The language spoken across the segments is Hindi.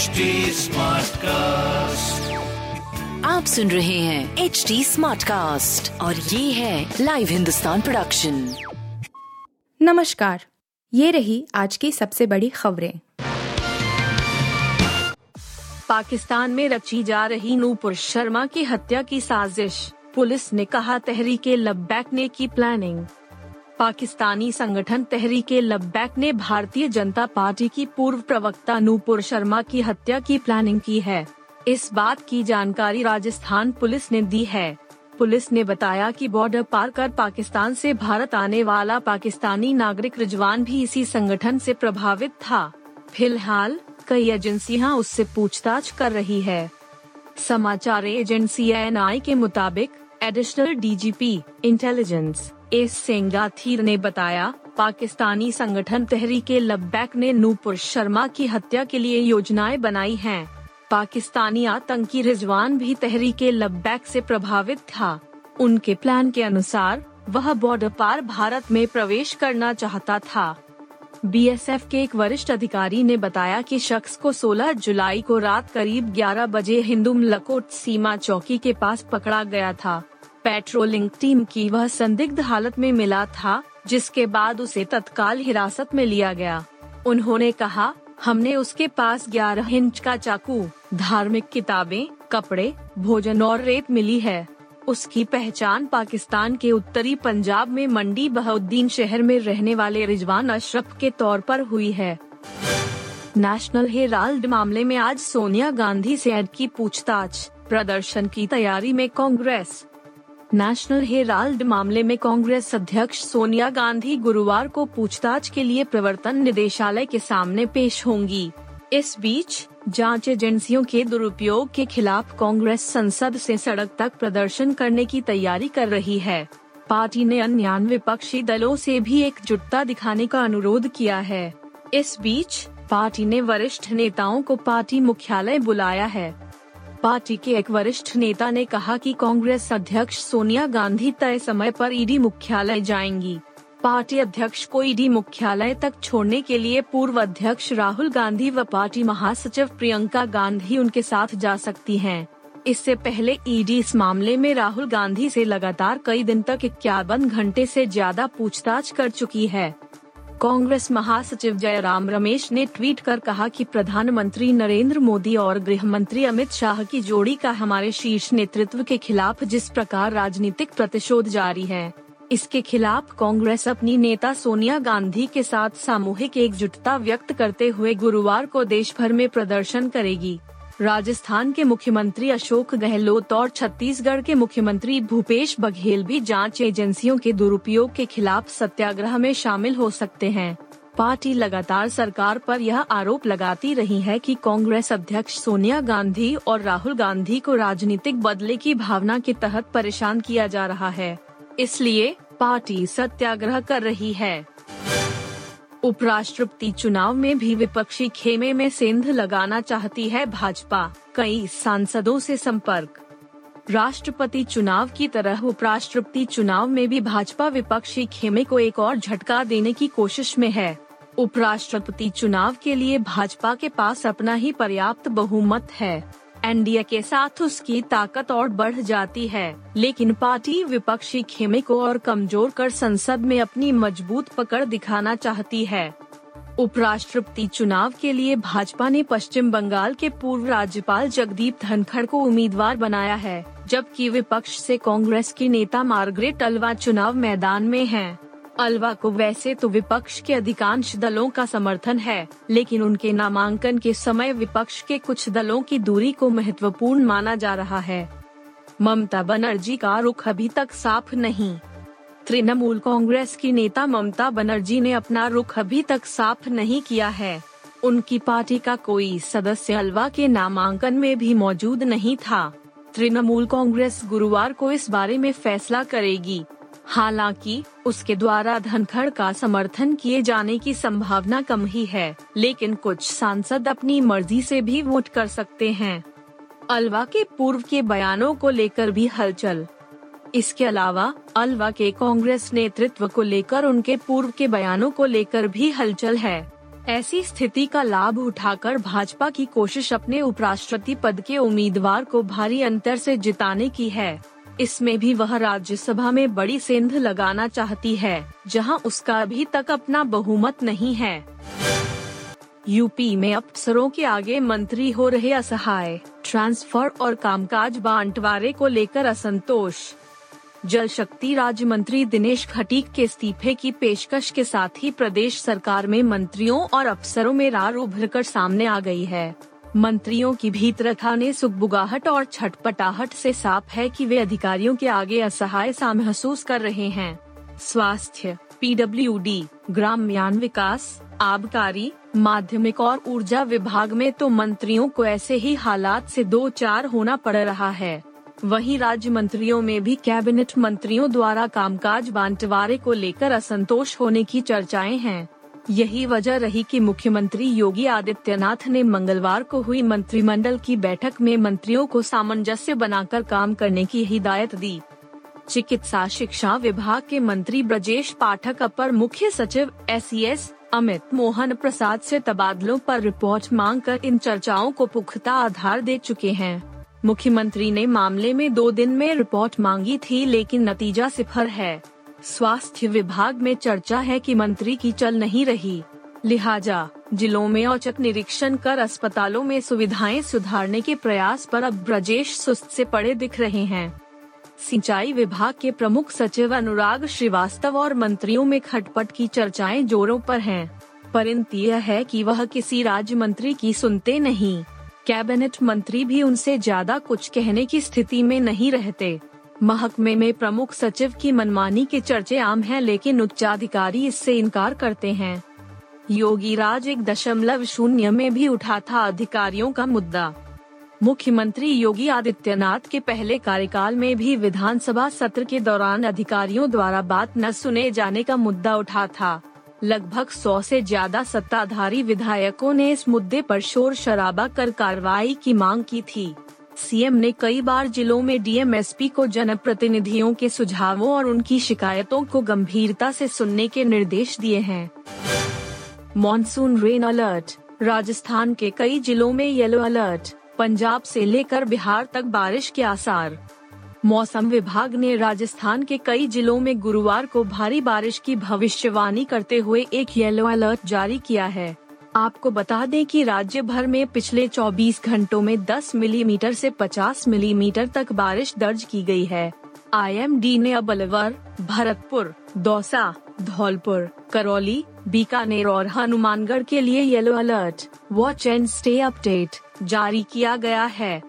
HD कास्ट आप सुन रहे हैं एच डी स्मार्ट कास्ट और ये है लाइव हिंदुस्तान प्रोडक्शन नमस्कार। ये रही आज की सबसे बड़ी खबरें। पाकिस्तान में रची जा रही नूपुर शर्मा की हत्या की साजिश। पुलिस ने कहा तहरीके लब्बैक ने की प्लानिंग पाकिस्तानी संगठन तहरीके लब्बैक ने भारतीय जनता पार्टी की पूर्व प्रवक्ता नूपुर शर्मा की हत्या की प्लानिंग की है। इस बात की जानकारी राजस्थान पुलिस ने दी है। पुलिस ने बताया कि बॉर्डर पार कर पाकिस्तान से भारत आने वाला पाकिस्तानी नागरिक रिजवान भी इसी संगठन से प्रभावित था। फ़िलहाल, कई एजेंसियाँ उससे पूछताछ कर रही है। समाचार एजेंसी एन के मुताबिक additional DGP intelligence S Sengathir ने बताया, पाकिस्तानी संगठन तहरीके लब्बैक ने नूपुर शर्मा की हत्या के लिए योजनाएँ बनाई हैं। पाकिस्तानी आतंकी रिजवान भी तहरीके लब्बैक से प्रभावित था। उनके प्लान के अनुसार, वह बॉर्डर पार भारत में प्रवेश करना चाहता था। बीएसएफ के एक वरिष्ठ अधिकारी ने बताया कि शख्स को 16 जुलाई को रात करीब 11 बजे हिंदुम लकोट सीमा चौकी के पास पकड़ा गया था। पेट्रोलिंग टीम की वह संदिग्ध हालत में मिला था, जिसके बाद उसे तत्काल हिरासत में लिया गया। उन्होंने कहा, हमने उसके पास 11 इंच का चाकू, धार्मिक किताबें, कपड़े, भोजन और रेत मिली है। उसकी पहचान पाकिस्तान के उत्तरी पंजाब में मंडी बहाउद्दीन शहर में रहने वाले रिजवान अशरफ के तौर पर हुई है। नेशनल हेराल्ड मामले में आज सोनिया गांधी से की पूछताछ, प्रदर्शन की तैयारी में कांग्रेस नेशनल हेराल्ड मामले में कांग्रेस अध्यक्ष सोनिया गांधी गुरुवार को पूछताछ के लिए प्रवर्तन निदेशालय के सामने पेश होंगी। इस बीच, जाँच एजेंसियों के दुरुपयोग के खिलाफ कांग्रेस संसद से सड़क तक प्रदर्शन करने की तैयारी कर रही है। पार्टी ने अन्य विपक्षी दलों से भी एकजुटता दिखाने का अनुरोध किया है। इस बीच, पार्टी ने वरिष्ठ नेताओं को पार्टी मुख्यालय बुलाया है। पार्टी के एक वरिष्ठ नेता ने कहा कि कांग्रेस अध्यक्ष सोनिया गांधी तय समय पर ईडी मुख्यालय जाएँगी पार्टी अध्यक्ष को ईडी मुख्यालय तक छोड़ने के लिए पूर्व अध्यक्ष राहुल गांधी व पार्टी महासचिव प्रियंका गांधी उनके साथ जा सकती हैं। इससे पहले ईडी इस मामले में राहुल गांधी से लगातार कई दिन तक इक्यावन घंटे से ज़्यादा पूछताछ कर चुकी है कांग्रेस महासचिव जयराम रमेश ने ट्वीट कर कहा कि प्रधानमंत्री नरेंद्र मोदी और गृह मंत्री अमित शाह की जोड़ी का हमारे शीर्ष नेतृत्व के खिलाफ जिस प्रकार राजनीतिक प्रतिशोध जारी है, इसके खिलाफ कांग्रेस अपनी नेता सोनिया गांधी के साथ सामूहिक एकजुटता व्यक्त करते हुए गुरुवार को देश भर में प्रदर्शन करेगी। राजस्थान के मुख्यमंत्री अशोक गहलोत और छत्तीसगढ़ के मुख्यमंत्री भूपेश बघेल भी जाँच एजेंसियों के दुरुपयोग के खिलाफ सत्याग्रह में शामिल हो सकते हैं। पार्टी लगातार सरकार पर यह आरोप लगाती रही है कि कांग्रेस अध्यक्ष सोनिया गांधी और राहुल गांधी को राजनीतिक बदले की भावना के तहत परेशान किया जा रहा है। इसलिए पार्टी सत्याग्रह कर रही है। उपराष्ट्रपति चुनाव में भी विपक्षी खेमे में सेंध लगाना चाहती है भाजपा, कई सांसदों से संपर्क। राष्ट्रपति चुनाव की तरह उपराष्ट्रपति चुनाव में भी भाजपा विपक्षी खेमे को एक और झटका देने की कोशिश में है। उपराष्ट्रपति चुनाव के लिए भाजपा के पास अपना ही पर्याप्त बहुमत है। एनडीए के साथ उसकी ताकत और बढ़ जाती है लेकिन पार्टी विपक्षी खेमे को और कमज़ोर कर संसद में अपनी मज़बूत पकड़ दिखाना चाहती है उपराष्ट्रपति चुनाव के लिए भाजपा ने पश्चिम बंगाल के पूर्व राज्यपाल जगदीप धनखड़ को उम्मीदवार बनाया है, जबकि विपक्ष से कांग्रेस की नेता मार्गरेट अलवा चुनाव मैदान में हैं। अलवा को वैसे तो विपक्ष के अधिकांश दलों का समर्थन है, लेकिन उनके नामांकन के समय विपक्ष के कुछ दलों की दूरी को महत्वपूर्ण माना जा रहा है। ममता बनर्जी का रुख अभी तक साफ़ नहीं। तृणमूल कांग्रेस की नेता ममता बनर्जी ने अपना रुख अभी तक साफ़ नहीं किया है। उनकी पार्टी का कोई सदस्य अलवा के नामांकन में भी मौजूद नहीं था। तृणमूल कांग्रेस गुरुवार को इस बारे में फैसला करेगी। हालाँकि, उसके द्वारा धनखड़ का समर्थन किए जाने की संभावना कम ही है, लेकिन कुछ सांसद अपनी मर्ज़ी से भी वोट कर सकते हैं। अलवा के पूर्व के बयानों को लेकर भी हलचल। इसके अलावा, अलवा के कांग्रेस नेतृत्व को लेकर उनके पूर्व के बयानों को लेकर भी हलचल है। ऐसी स्थिति का लाभ उठाकर भाजपा की कोशिश अपने उपराष्ट्रपति पद के उम्मीदवार को भारी अंतर से जिताने की है। इसमें भी वह राज्यसभा में बड़ी सेंध लगाना चाहती है, जहाँ उसका अभी तक अपना बहुमत नहीं है। यूपी में अफसरों के आगे मंत्री हो रहे असहाय, ट्रांसफ़र और कामकाज बांटवारे को लेकर असंतोष। जल शक्ति राज्य मंत्री दिनेश खटीक के इस्तीफे की पेशकश के साथ ही प्रदेश सरकार में मंत्रियों और अफसरों में रार उभर कर सामने आ गई है। मंत्रियों की भीतरथा ने सुखबुगाहट और छटपटाहट से साफ़ है कि वे अधिकारियों के आगे असहाय सा महसूस कर रहे हैं। स्वास्थ्य, पीडब्ल्यूडी, ग्राम्यान विकास, आबकारी, माध्यमिक और ऊर्जा विभाग में तो मंत्रियों को ऐसे ही हालात से दो चार होना पड़ रहा है। वहीं राज्य मंत्रियों में भी कैबिनेट मंत्रियों द्वारा कामकाज बांटवारे को लेकर असंतोष होने की चर्चाएँ हैं। यही वजह रही कि मुख्यमंत्री योगी आदित्यनाथ ने मंगलवार को हुई मंत्रिमंडल की बैठक में मंत्रियों को सामंजस्य बनाकर काम करने की हिदायत दी। चिकित्सा, शिक्षा विभाग के मंत्री ब्रजेश पाठक, अपर मुख्य सचिव एस अमित मोहन प्रसाद से तबादलों पर रिपोर्ट मांगकर इन चर्चाओं को पुख्ता आधार दे चुके हैं। मुख्यमंत्री ने मामले में दो दिन में रिपोर्ट मांगी थी, लेकिन नतीजा सिफर है। स्वास्थ्य विभाग में चर्चा है कि मंत्री की चल नहीं रही। लिहाजा, जिलों में औचक निरीक्षण कर अस्पतालों में सुविधाएँ सुधारने के प्रयास पर अब ब्रजेश सुस्त से पड़े दिख रहे हैं। सिंचाई विभाग के प्रमुख सचिव अनुराग श्रीवास्तव और मंत्रियों में खटपट की चर्चाएँ जोरों पर हैं। परंतु यह है कि वह किसी राज्य मंत्री की सुनते नहीं। कैबिनेट मंत्री भी उनसे ज़्यादा कुछ कहने की स्थिति में नहीं रहते। महकमे में प्रमुख सचिव की मनमानी के चर्चे आम हैं, लेकिन उच्चाधिकारी इससे इनकार करते हैं। योगी राज एक दशमलव शून्य में भी उठा था अधिकारियों का मुद्दा। मुख्यमंत्री योगी आदित्यनाथ के पहले कार्यकाल में भी विधानसभा सत्र के दौरान अधिकारियों द्वारा बात न सुने जाने का मुद्दा उठा था। लगभग सौ से ज़्यादा सत्ताधारी विधायकों ने इस मुद्दे पर शोर शराबा कर कार्रवाई की मांग की थी। सीएम ने कई बार जिलों में डीएमएसपी को जनप्रतिनिधियों के सुझावों और उनकी शिकायतों को गंभीरता से सुनने के निर्देश दिए हैं। मॉनसून रेन अलर्ट, राजस्थान के कई जिलों में येलो अलर्ट, पंजाब से लेकर बिहार तक बारिश के आसार। मौसम विभाग ने राजस्थान के कई जिलों में गुरुवार को भारी बारिश की भविष्यवाणी करते हुए एक येलो अलर्ट जारी किया है। आपको बता दें कि राज्य भर में पिछले 24 घंटों में 10 मिलीमीटर से 50 मिलीमीटर तक बारिश दर्ज की गई है। आईएमडी ने अब अलवर, भरतपुर, दौसा, धौलपुर, करौली, बीकानेर और हनुमानगढ़ के लिए yellow alert watch and stay update जारी किया गया है।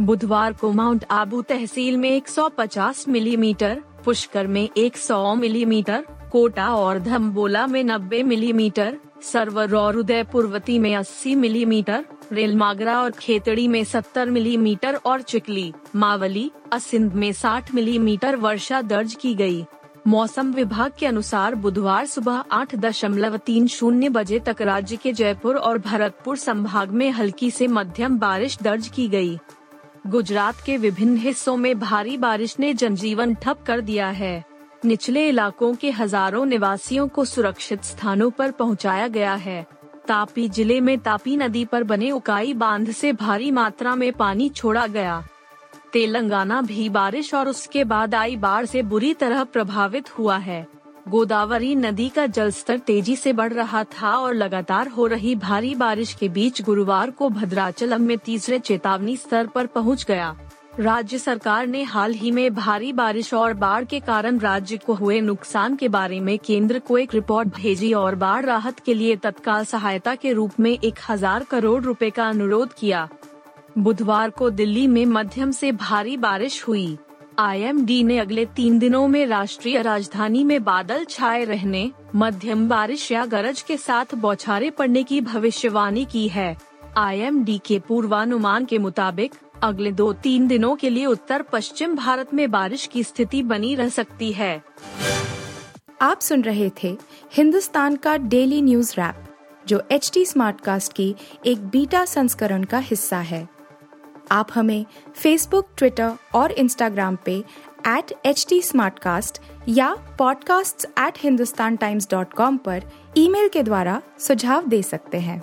बुधवार को माउंट आबू तहसील में 150 मिलीमीटर, पुष्कर में 100 मिलीमीटर, कोटा और धम्बोला में 90 मिलीमीटर सरवर और उदयपुरवती में 80 मिलीमीटर, रेलमागरा और खेतड़ी में 70 मिलीमीटर और चिकली, मावली, असिंध में 60 मिलीमीटर वर्षा दर्ज की गई। मौसम विभाग के अनुसार बुधवार सुबह आठ दशमलव तीन शून्य बजे तक राज्य के जयपुर और भरतपुर संभाग में हल्की से मध्यम बारिश दर्ज की गई। गुजरात के विभिन्न हिस्सों में भारी बारिश ने जनजीवन ठप कर दिया है निचले इलाकों के हज़ारों निवासियों को सुरक्षित स्थानों पर पहुँचाया गया है। तापी ज़िले में तापी नदी पर बने उकाई बाँध से भारी मात्रा में पानी छोड़ा गया। तेलंगाना भी बारिश और उसके बाद आई बाढ़ से बुरी तरह प्रभावित हुआ है। गोदावरी नदी का जलस्तर तेज़ी से बढ़ रहा था और लगातार हो रही भारी बारिश के बीच गुरुवार को भद्राचलम में तीसरे चेतावनी स्तर पर पहुँच गया। राज्य सरकार ने हाल ही में भारी बारिश और बाढ़ के कारण राज्य को हुए नुकसान के बारे में केंद्र को एक रिपोर्ट भेजी और बाढ़ राहत के लिए तत्काल सहायता के रूप में एक हज़ार करोड़ रुपए का अनुरोध किया। बुधवार को दिल्ली में मध्यम से भारी बारिश हुई। आईएमडी ने अगले तीन दिनों में राष्ट्रीय राजधानी में बादल छाए रहने, मध्यम बारिश या गरज के साथ बौछारें पड़ने की भविष्यवाणी की है। आईएमडी के पूर्वानुमान के मुताबिक अगले दो तीन दिनों के लिए उत्तर पश्चिम भारत में बारिश की स्थिति बनी रह सकती है। आप सुन रहे थे हिंदुस्तान का डेली न्यूज़ रैप, जो एच टी स्मार्ट कास्ट की एक बीटा संस्करण का हिस्सा है। आप हमें फेसबुक ट्विटर और इंस्टाग्राम पे एट एच टी या podcasts@hindustantimes.com पर ईमेल के द्वारा सुझाव दे सकते हैं।